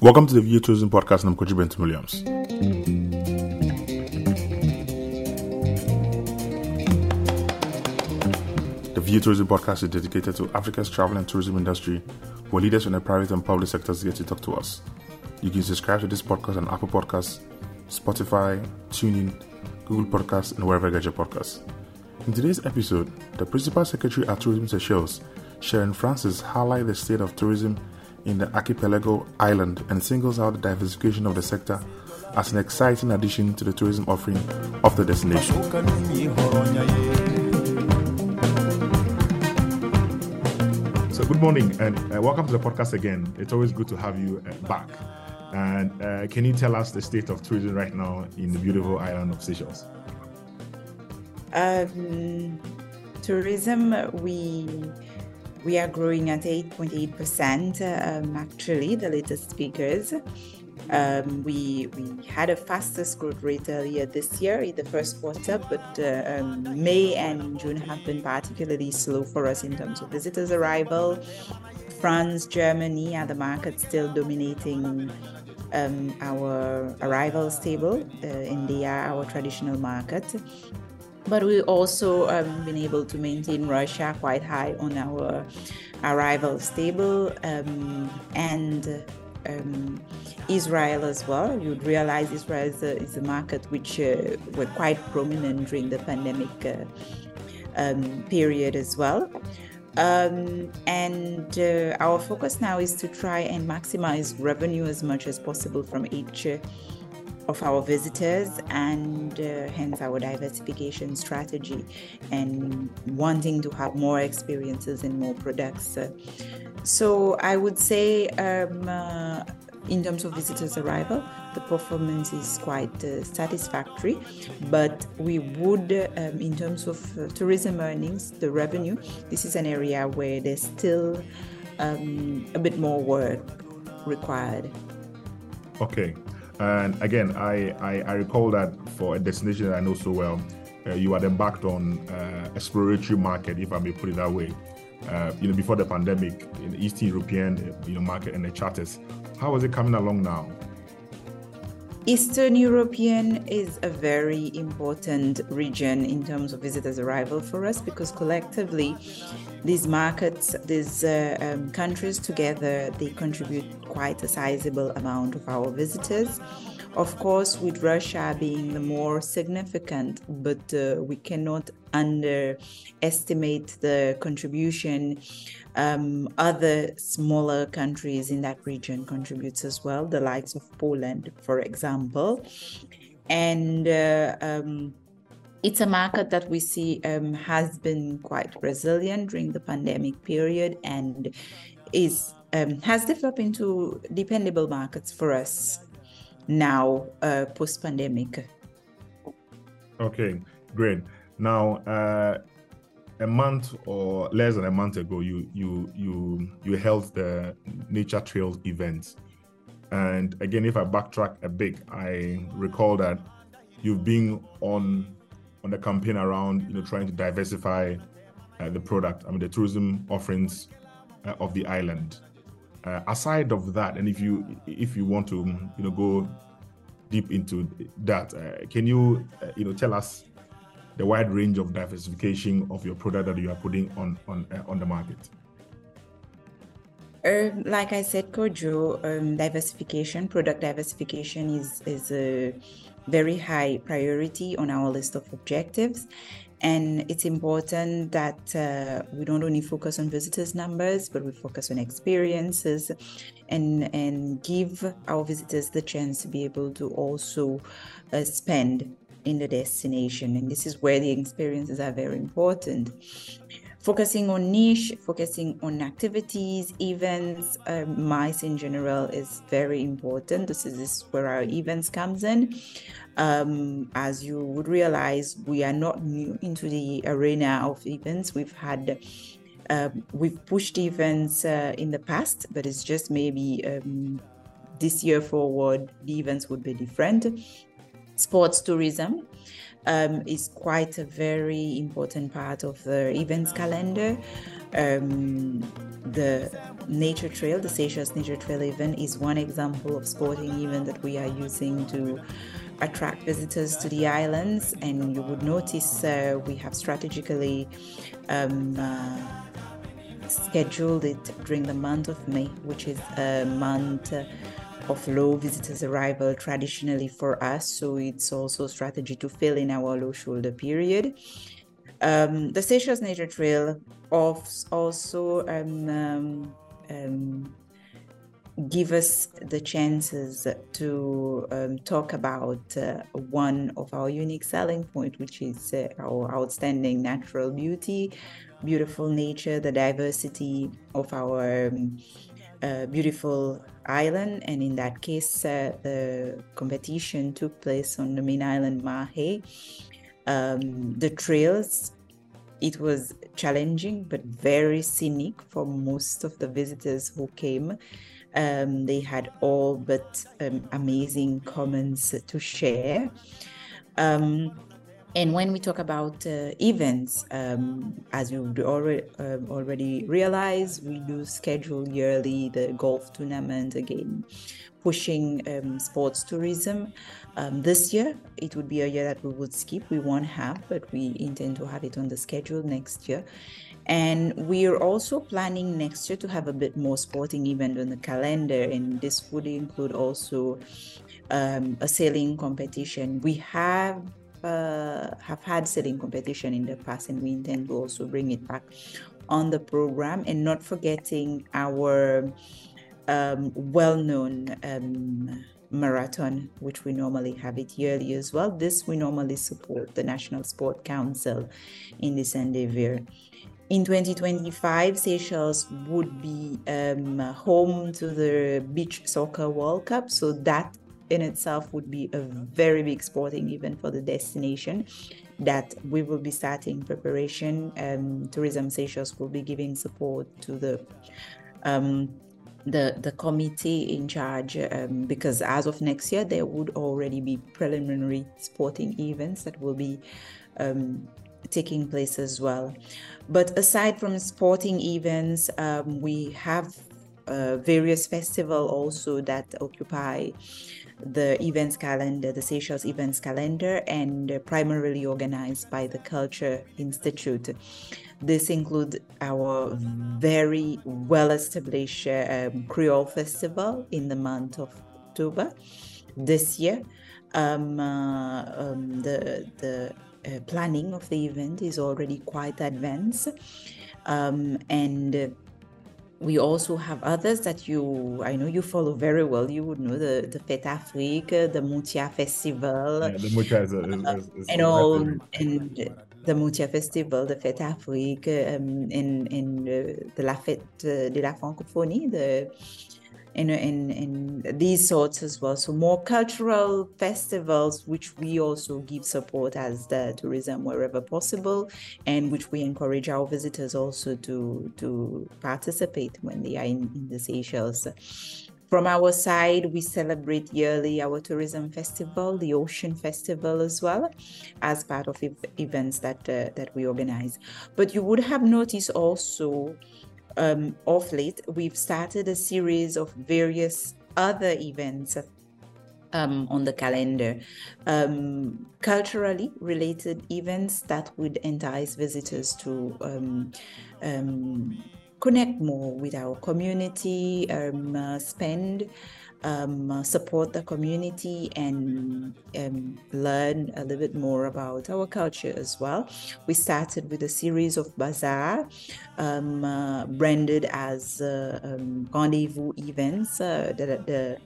Welcome to the View Tourism Podcast, and I'm Kojo Bentum Williams. The View Tourism Podcast is dedicated to Africa's travel and tourism industry, where leaders from the private and public sectors get to talk to us. You can subscribe to this podcast on Apple Podcasts, Spotify, TuneIn, Google Podcasts, and wherever you get your podcasts. In today's episode, the Principal Secretary at Tourism Seychelles, Sherin Francis, highlights the state of tourism in the archipelago island and singles out the diversification of the sector as an exciting addition to the tourism offering of the destination. So, good morning and uh, welcome to the podcast again. It's always good to have you uh, back. And uh, can you tell us the state of tourism right now in the beautiful island of Seychelles? Um, tourism, we we are growing at 8.8%, um, actually, the latest figures. Um, we, we had a fastest growth rate earlier this year in the first quarter, but uh, um, May and June have been particularly slow for us in terms of visitors' arrival. France, Germany are the markets still dominating um, our arrivals table. Uh, India, our traditional market but we also um, been able to maintain Russia quite high on our arrivals table um, and um, Israel as well. You'd realize Israel is a, is a market which uh, were quite prominent during the pandemic uh, um, period as well. Um, and uh, our focus now is to try and maximize revenue as much as possible from each of our visitors and uh, hence our diversification strategy and wanting to have more experiences and more products. so I would say um, uh, in terms of visitors arrival, the performance is quite uh, satisfactory. But we would, um, in terms of uh, tourism earnings, the revenue, this is an area where there's still um, a bit more work required. Okay. And again, I, I, I, recall that for a destination that I know so well, uh, you had embarked on uh, exploratory market, if I may put it that way. Uh, you know, before the pandemic, in the Eastern European you know market and the charters. How is it coming along now? Eastern European is a very important region in terms of visitors' arrival for us because collectively, these markets, these uh, um, countries together, they contribute quite a sizable amount of our visitors. Of course, with Russia being the more significant, but uh, we cannot underestimate the contribution um, other smaller countries in that region contributes as well, the likes of Poland, for example. And uh, um, it's a market that we see um, has been quite resilient during the pandemic period and is um, has developed into dependable markets for us now uh, post pandemic. Okay, great. Now, uh, a month or less than a month ago, you you you you held the Nature Trails event, and again, if I backtrack a bit, I recall that you've been on on the campaign around you know trying to diversify uh, the product. I mean, the tourism offerings uh, of the island. Uh, aside of that, and if you if you want to you know go deep into that, uh, can you uh, you know tell us the wide range of diversification of your product that you are putting on on uh, on the market? Uh, like I said, Kojo, um, diversification, product diversification is is a very high priority on our list of objectives. And it's important that uh, we don't only focus on visitors' numbers, but we focus on experiences and, and give our visitors the chance to be able to also uh, spend in the destination. And this is where the experiences are very important. Focusing on niche, focusing on activities, events, uh, MICE in general is very important. This is, this is where our events comes in. Um, as you would realize, we are not new into the arena of events. We've had uh, we've pushed events uh, in the past, but it's just maybe um, this year forward, the events would be different sports tourism um, is quite a very important part of the events calendar. Um, the nature trail, the Seychelles Nature Trail event, is one example of sporting event that we are using to attract visitors to the islands. And you would notice uh, we have strategically um, uh, scheduled it during the month of May, which is a month of low visitors arrival traditionally for us. So it's also strategy to fill in our low shoulder period. Um, the Seychelles Nature Trail also um, um, um, give us the chances to um, talk about uh, one of our unique selling point, which is uh, our outstanding natural beauty, beautiful nature, the diversity of our uh, beautiful island. And in that case, uh, the competition took place on the main island Mahé. Um, the trails, it was challenging but very scenic for most of the visitors who came. Um, they had all but um, amazing comments to share. Um, and when we talk about uh, events, um, as you already uh, already realize, we do schedule yearly the golf tournament again, pushing um, sports tourism. Um, this year, it would be a year that we would skip. We won't have, but we intend to have it on the schedule next year. And we are also planning next year to have a bit more sporting event on the calendar, and this would include also um, a sailing competition. We have uh, have had sailing competition in the past, and we intend to also bring it back on the program, and not forgetting our um, well-known um, marathon, which we normally have it yearly as well. This we normally support the National Sport Council in this endeavor. In 2025, Seychelles would be um, home to the Beach Soccer World Cup, so that in itself would be a very big sporting event for the destination that we will be starting preparation. Um, Tourism Seychelles will be giving support to the um, the the committee in charge um, because as of next year there would already be preliminary sporting events that will be um, taking place as well. But aside from sporting events, um, we have uh, various festival also that occupy the events calendar, the Seychelles events calendar, and primarily organized by the Culture Institute. This includes our very well established um, Creole Festival in the month of October this year. Um, uh, um, the the uh, planning of the event is already quite advanced, um, and we also have others that you I know you follow very well. You would know the the Fête Afrique, the Moutia Festival. Yeah, the Moutia is, a, is, and all and the Moutia Festival, the Fête Afrique, um, and and uh, the La Fête de la Francophonie, the and, and, and these sorts as well. So more cultural festivals, which we also give support as the tourism wherever possible, and which we encourage our visitors also to to participate when they are in, in the Seychelles. From our side, we celebrate yearly our tourism festival, the Ocean Festival as well, as part of ev- events that uh, that we organize. But you would have noticed also um, of late, we've started a series of various other events um, on the calendar, um, culturally related events that would entice visitors to um, um connect more with our community, um, uh, spend um, support the community and um, learn a little bit more about our culture as well. We started with a series of bazaar um, uh, branded as uh, um, rendezvous events. Uh, the, the,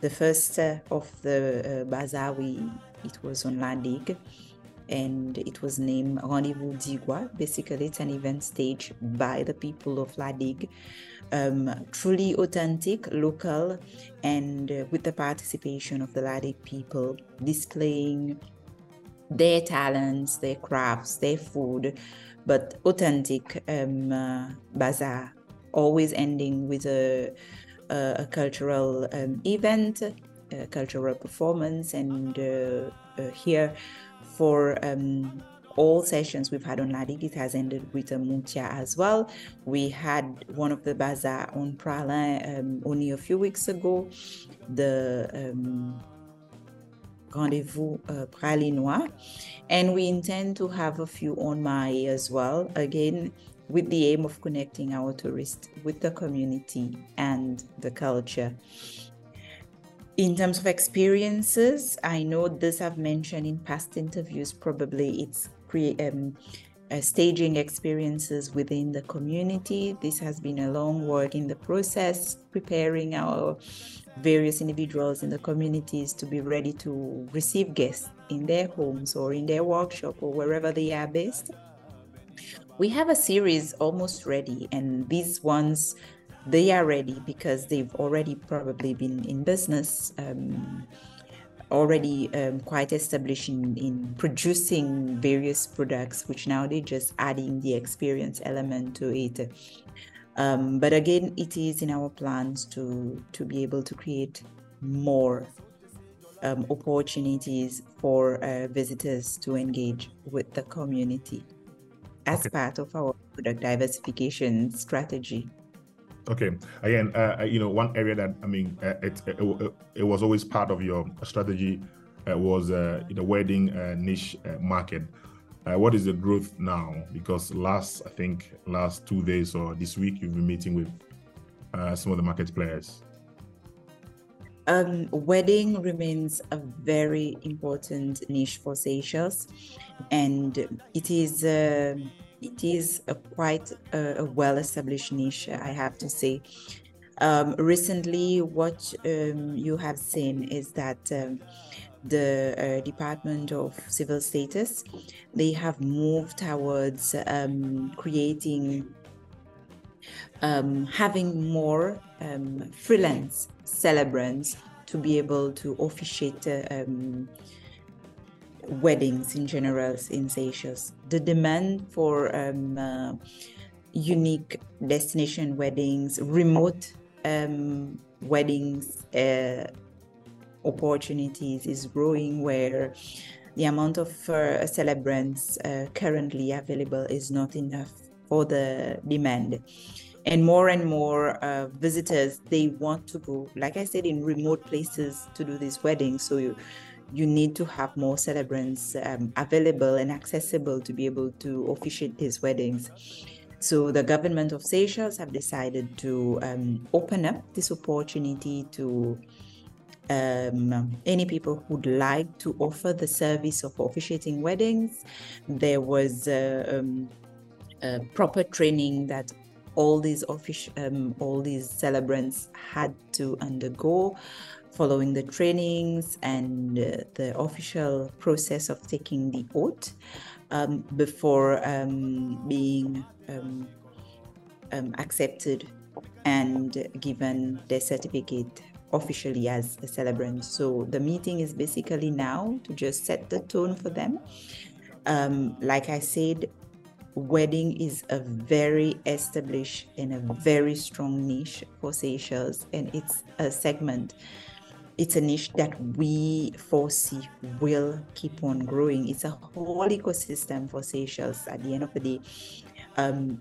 the first uh, of the uh, bazaar we it was on La Digue and it was named Rendezvous Diguois. Basically, it's an event staged by the people of La Digue um, truly authentic, local, and uh, with the participation of the La Digue people, displaying their talents, their crafts, their food, but authentic um, uh, bazaar, always ending with a, a, a cultural um, event, a cultural performance, and uh, uh here for um, all sessions we've had on La Digue, it has ended with a moutia as well. We had one of the bazaar on Praslin um, only a few weeks ago. The um, Rendezvous uh, Praslinois. And we intend to have a few on Mahé as well. Again, with the aim of connecting our tourists with the community and the culture. In terms of experiences, I know this I've mentioned in past interviews, probably it's pre- um, uh, staging experiences within the community. This has been a long work in the process, preparing our various individuals in the communities to be ready to receive guests in their homes or in their workshop or wherever they are based. We have a series almost ready, and these ones they are ready because they've already probably been in business. Um, already um, quite established in, in producing various products, which now they're just adding the experience element to it. Um, but again, it is in our plans to to be able to create more um, opportunities for uh, visitors to engage with the community as okay. part of our product diversification strategy. Okay. Again, uh, you know, one area that I mean, uh, it, it, it, was always part of your strategy uh, was uh, the wedding uh, niche market. Uh, what is the growth now? Because last, I think, last two days or this week, you've been meeting with uh, some of the market players. Um, wedding remains a very important niche for Seychelles, and it is uh, it is a quite a, a well-established niche, I have to say. Um, recently, what um, you have seen is that um, the uh, Department of Civil Status, they have moved towards um, creating, um, having more um, freelance celebrants to be able to officiate uh, weddings in general in Seychelles. The demand for um, uh, unique destination weddings, remote um, weddings, uh, opportunities is growing where the amount of uh, celebrants uh, currently available is not enough for the demand and more and more uh, visitors they want to go like i said in remote places to do these weddings so you you need to have more celebrants um, available and accessible to be able to officiate these weddings so the government of Seychelles have decided to um, open up this opportunity to um, any people who'd like to offer the service of officiating weddings. There was uh, um, proper training that all these offic- um, all these celebrants had to undergo following the trainings and uh, the official process of taking the oath um, before um, being um, um, accepted and given their certificate officially as a celebrant. So the meeting is basically now to just set the tone for them. Um, like I said, wedding is a very established and a very strong niche for Seychelles, and it's a segment. It's a niche that we foresee will keep on growing. It's a whole ecosystem for Seychelles. At the end of the day, um,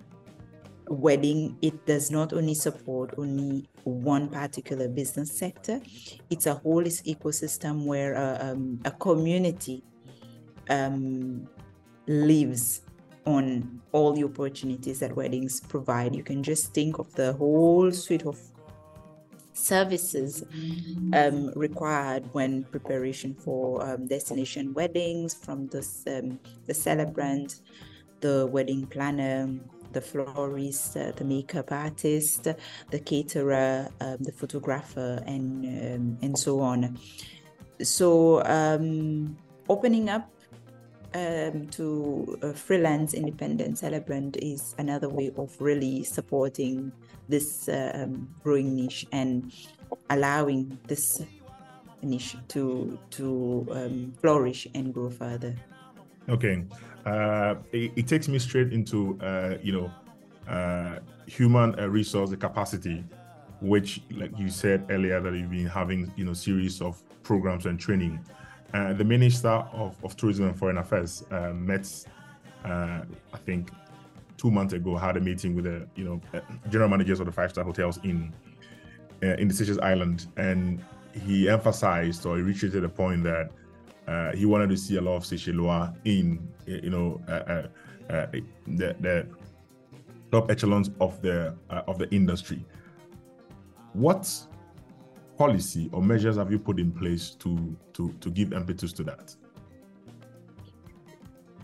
wedding it does not only support only one particular business sector it's a whole ecosystem where uh, um, a community um, lives on all the opportunities that weddings provide you can just think of the whole suite of services um, required when preparation for um, destination weddings from the, um, the celebrant the wedding planner the florist, uh, the makeup artist, the caterer, um, the photographer, and um, and so on. So um, opening up um, to a freelance independent celebrant is another way of really supporting this um, growing niche and allowing this niche to to um, flourish and grow further. Okay uh, it, it, takes me straight into uh, you know uh, human uh, resource capacity, which, like you said earlier, that you've been having you know series of programs and training. Uh, the Minister of, of Tourism and Foreign Affairs uh, met uh, I think two months ago, had a meeting with the you know uh, general managers of the five star hotels in uh, in the Seychelles Island, and he emphasized or he reiterated the point that uh, he wanted to see a lot of Seychellois in you know the, the top echelons of the of the industry. What policy or measures have you put in place to to to give impetus to that?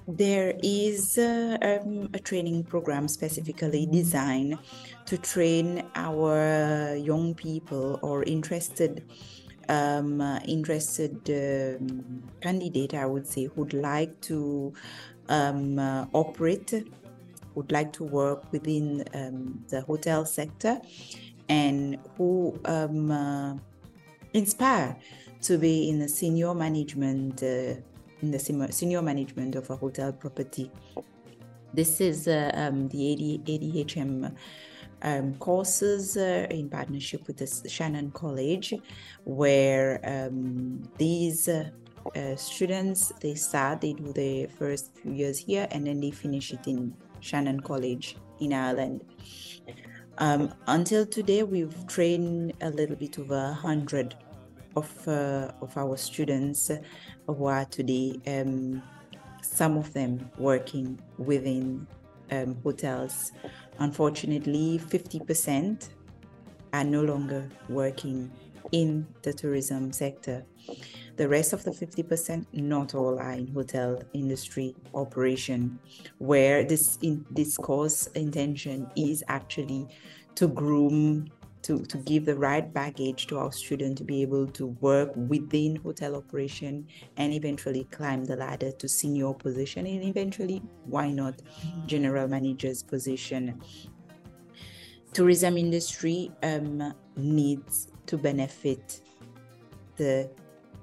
There is uh, um, a training program specifically designed to train our young people or interested um, uh, interested um, candidate, I would say, who'd like to um, uh, operate, would like to work within um, the hotel sector, and who um, uh, inspire to be in the senior management uh, in the senior management of a hotel property. This is uh, um, the AD, ADHM um, courses uh, in partnership with the Shannon College, where um, these uh, students they start, they do the first few years here, and then they finish it in Shannon College in Ireland. Um, until today, we've trained a little bit over a hundred of uh, of our students who are today, um, some of them working within um, hotels. Unfortunately, 50% are no longer working in the tourism sector. The rest of the 50%, not all are in hotel industry operation, where this in this course intention is actually to groom to, to give the right baggage to our student to be able to work within hotel operation and eventually climb the ladder to senior position and eventually why not general manager's position. Tourism industry um, needs to benefit the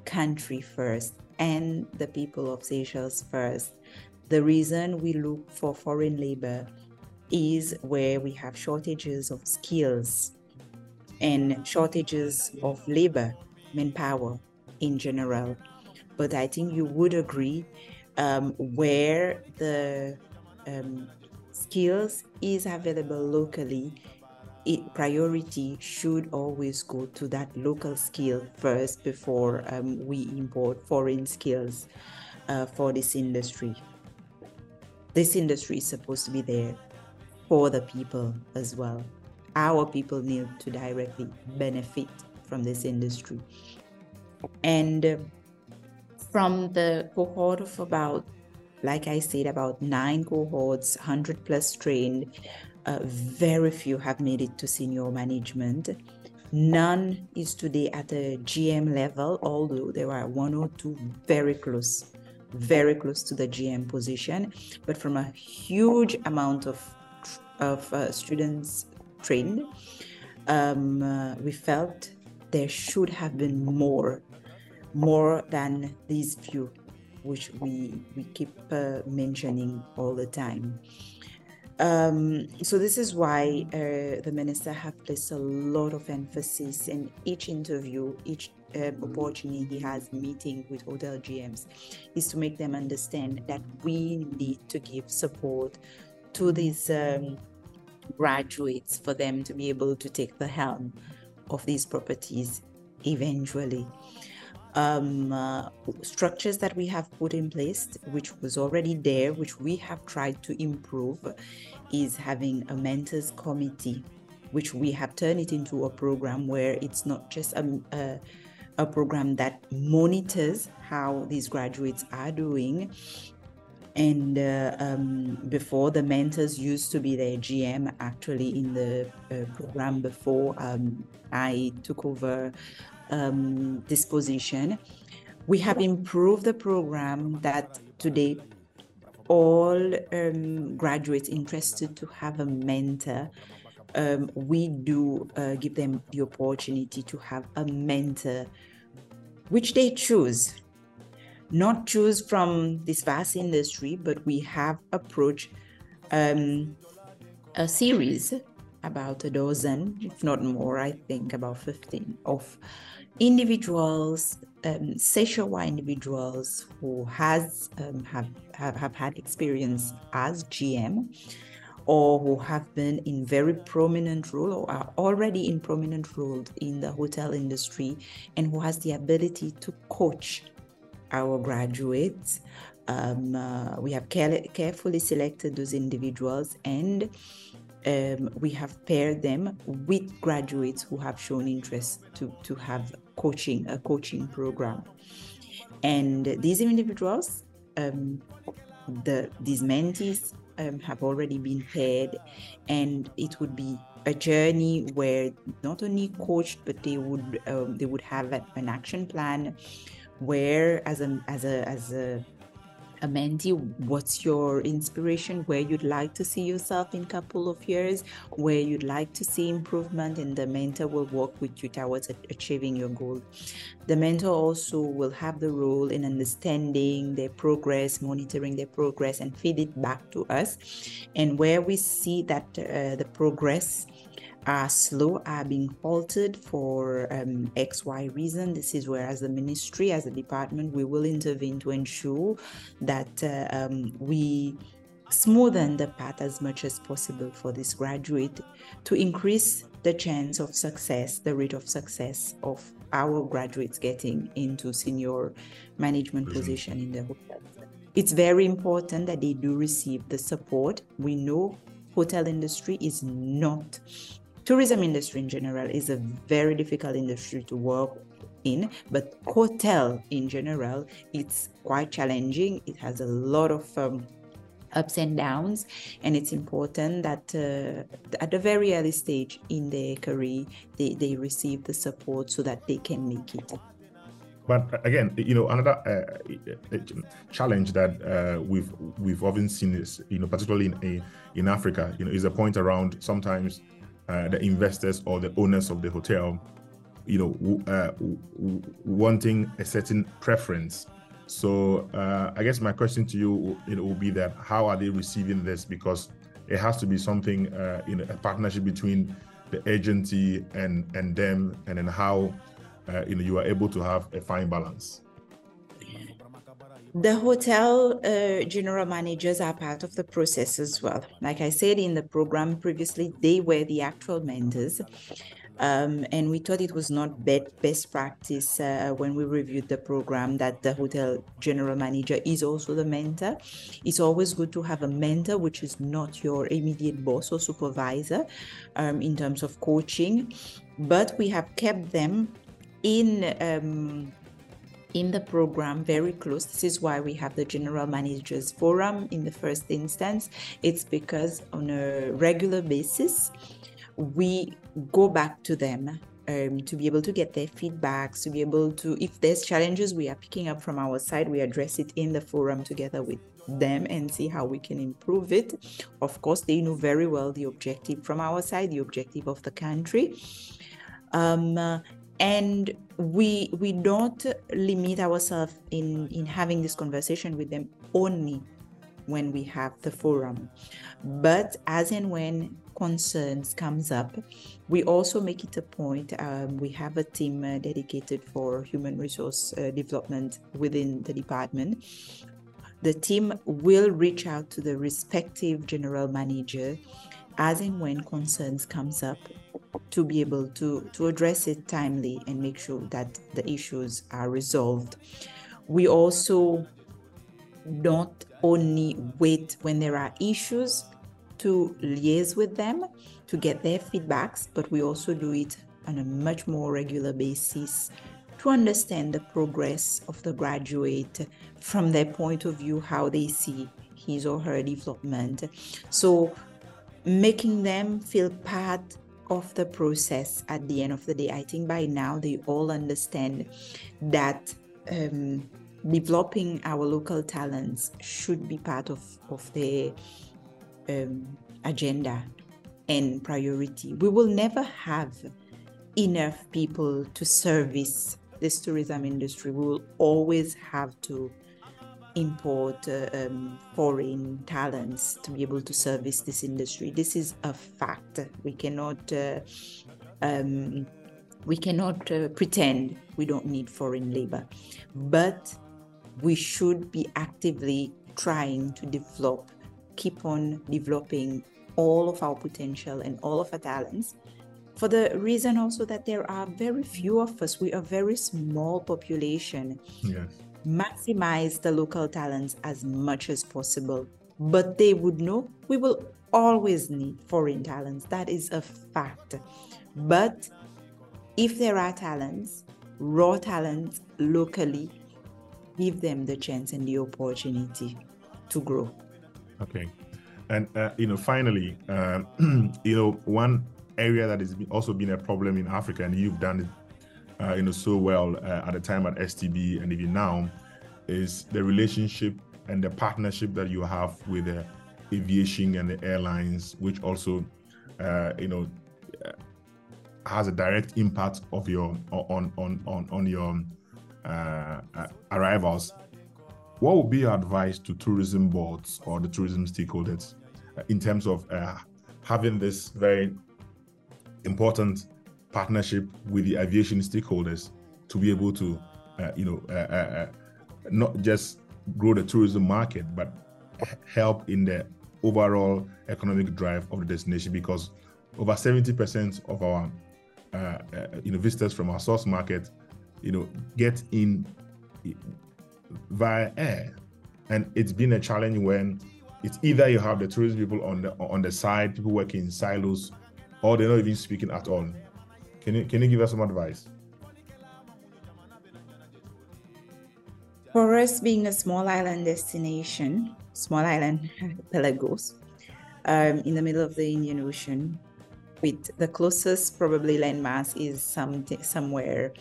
country first and the people of Seychelles first. The reason we look for foreign labor is where we have shortages of skills and shortages of labor, manpower in general. But I think you would agree um, where the um, skills is available locally, it, priority should always go to that local skill first before um, we import foreign skills uh, for this industry. This industry is supposed to be there for the people as well our people need to directly benefit from this industry. And uh, from the cohort of about, like I said, about nine cohorts, 100 plus trained, uh, very few have made it to senior management. None is today at the GM level, although there are one or two very close, very close to the GM position. But from a huge amount of of uh, students trained, um, uh, we felt there should have been more, more than these few, which we we keep uh, mentioning all the time. Um, so this is why uh, the minister have placed a lot of emphasis in each interview, each uh, opportunity he has meeting with hotel GMs, is to make them understand that we need to give support to these um, graduates for them to be able to take the helm of these properties eventually. Um, uh, structures that we have put in place, which was already there, which we have tried to improve, is having a mentors committee, which we have turned it into a program where it's not just a, a, a program that monitors how these graduates are doing, and uh, um, before the mentors used to be their GM actually in the uh, program before um, I took over um, this position. We have improved the program that today all um, graduates interested to have a mentor um, we do uh, give them the opportunity to have a mentor which they choose not choose from this vast industry, but we have approached um, a series about a dozen, if not more, I think about 15, of individuals um, Seychellois individuals who has um, have, have have had experience as GM or who have been in very prominent role or are already in prominent role in the hotel industry and who has the ability to coach our graduates. Um, uh, we have care- carefully selected those individuals and um, we have paired them with graduates who have shown interest to, to have coaching, a coaching program. And these individuals, um, the these mentees um, have already been paired, and it would be a journey where not only coached, but they would um, they would have an action plan, where as a as a as a a mentee what's your inspiration? Where you'd like to see yourself in a couple of years? Where you'd like to see improvement? And the mentor will work with you towards achieving your goal. The mentor also will have the role in understanding their progress monitoring their progress and feed it back to us. And where we see that uh, the progress are slow, are being halted for um, XY reason. This is where, as the ministry, as a department, we will intervene to ensure that uh, um, we smoothen the path as much as possible for this graduate to increase the chance of success, the rate of success of our graduates getting into senior management mm-hmm. position in the hotel. It's very important that they do receive the support. We know hotel industry is not tourism industry in general is a very difficult industry to work in but hotel in general it's quite challenging. It has a lot of um, ups and downs and it's important that uh, at the very early stage in their career they, they receive the support so that they can make it. But again, you know, another uh, challenge that uh, we've we've often seen you know, particularly in in Africa, you know, is a point around sometimes uh, the investors or the owners of the hotel, you know, uh, wanting a certain preference. So uh, I guess my question to you, know, will be that how are they receiving this? Because it has to be something, uh, you know, a partnership between the agency and and them, and then how, uh, you know, you are able to have a fine balance. The hotel uh, general managers are part of the process as well. Like I said in the program previously, they were the actual mentors. Um, and we thought it was not best practice uh, when we reviewed the program that the hotel general manager is also the mentor. It's always good to have a mentor, which is not your immediate boss or supervisor um, in terms of coaching, but we have kept them in. Um, in the program very close. This is why we have the General Managers Forum in the first instance. It's because on a regular basis, we go back to them um, to be able to get their feedbacks, to be able to, if there's challenges we are picking up from our side, we address it in the forum together with them and see how we can improve it. Of course, they know very well the objective from our side, the objective of the country. Um, and we we don't limit ourselves in in having this conversation with them only when we have the forum. But as and when concerns comes up we also make it a point um, we have a team uh, dedicated for human resource uh, development within the department. The team will reach out to the respective general manager as and when concerns comes up to be able to, to address it timely and make sure that the issues are resolved. We also don't only wait when there are issues to liaise with them to get their feedbacks, but we also do it on a much more regular basis to understand the progress of the graduate from their point of view, how they see his or her development. So, making them feel part of the process at the end of the day. I think by now they all understand that um, developing our local talents should be part of, of the um, agenda and priority. We will never have enough people to service this tourism industry. We will always have to import uh, um, foreign talents to be able to service this industry. This is a fact. We cannot uh, um, We cannot uh, pretend we don't need foreign labor, but we should be actively trying to develop, keep on developing all of our potential and all of our talents for the reason also that there are very few of us we are a very small population yes. Maximize the local talents as much as possible. But they would know we will always need foreign talents. That is a fact. But if there are talents raw talents locally give them the chance and the opportunity to grow. Okay. And uh, you know finally uh, you know one area that has also been a problem in Africa, and you've done it, uh, you know, so well uh, at the time at STB and even now, is the relationship and the partnership that you have with the aviation and the airlines, which also, uh, you know, uh, has a direct impact of your on on on on your uh, uh, arrivals. What would be your advice to tourism boards or the tourism stakeholders in terms of having this very important partnership with the aviation stakeholders to be able to, uh, you know, uh, uh, uh, not just grow the tourism market, but help in the overall economic drive of the destination because over 70% of our uh, uh, you know visitors from our source market you know get in via air and it's been a challenge when it's either you have the tourism people on the on the side people working in silos or they're not even speaking at all. Can you can you give us some advice? For us, being a small island destination, small island Pelagos, um, in the middle of the Indian Ocean, with the closest probably landmass is some somewhere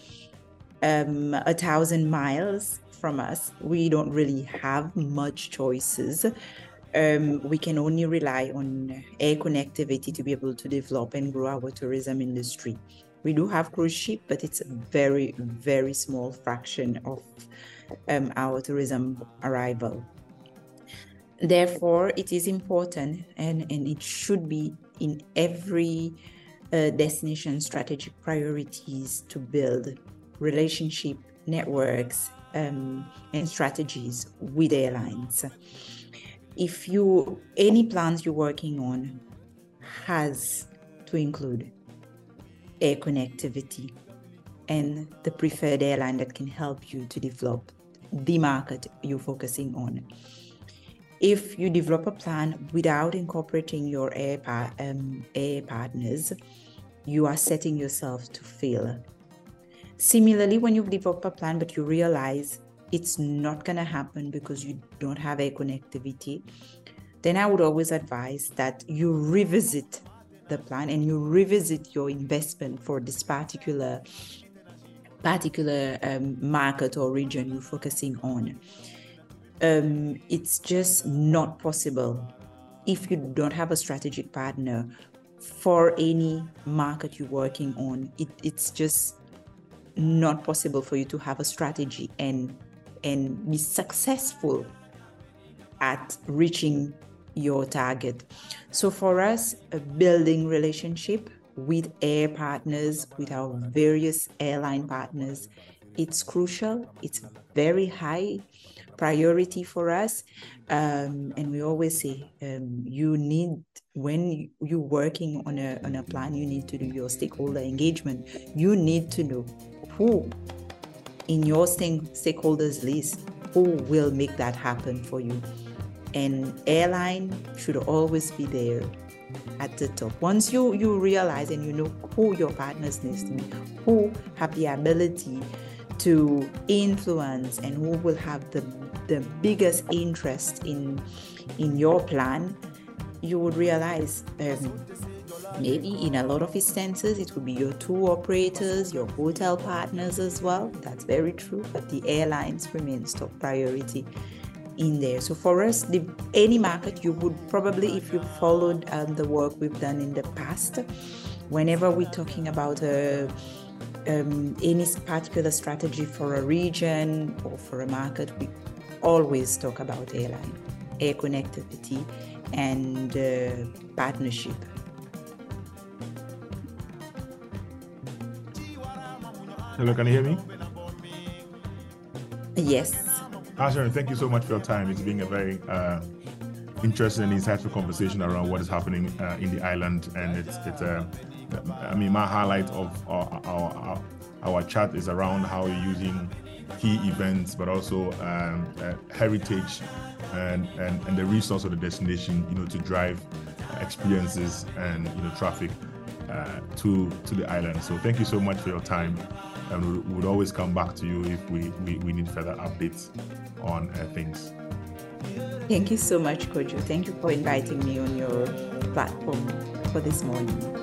um, a thousand miles from us. We don't really have much choices um, we can only rely on air connectivity to be able to develop and grow our tourism industry. We do have cruise ship, but it's a very, very small fraction of um, our tourism arrival. Therefore, it is important and, and it should be in every uh, destination strategic priorities to build relationship networks um, and strategies with airlines if you any plans you're working on has to include air connectivity and the preferred airline that can help you to develop the market you're focusing on. If you develop a plan without incorporating your air, par- um, air partners, you are setting yourself to fail. Similarly, when you develop a plan but you realize it's not going to happen because you don't have air connectivity, then I would always advise that you revisit the plan and you revisit your investment for this particular particular um, market or region you're focusing on. Um, it's just not possible if you don't have a strategic partner for any market you're working on. It, it's just not possible for you to have a strategy and and be successful at reaching your target. So for us, building relationship with air partners, with our various airline partners, it's crucial. It's very high priority for us. Um, and we always say um, you need when you're working on a on a plan, you need to do your stakeholder engagement. You need to know who in your stakeholders list who will make that happen for you. And airline should always be there at the top. Once you, you realize and you know who your partners need to who have the ability to influence and who will have the, the biggest interest in in your plan, you would realize um, Maybe in a lot of instances, it would be your tour operators, your hotel partners as well. That's very true, but the airlines remains top priority in there. So for us, the, any market you would probably, if you followed um, the work we've done in the past, whenever we're talking about a um, any particular strategy for a region or for a market, we always talk about airline, air connectivity, and uh, partnership. Hello, can you hear me? Yes. Sherin, thank you so much for your time. It's been a very uh, interesting and insightful conversation around what is happening uh, in the island, and it's, it's uh, I mean, my highlight of our, our, our, our chat is around how you're using key events, but also um, uh, heritage and, and and the resource of the destination, you know, to drive experiences and you know traffic uh, to to the island. So thank you so much for your time, and we would always come back to you if we we, we need further updates on uh, things. Thank you so much, Kojo. Thank you for inviting me on your platform for this morning.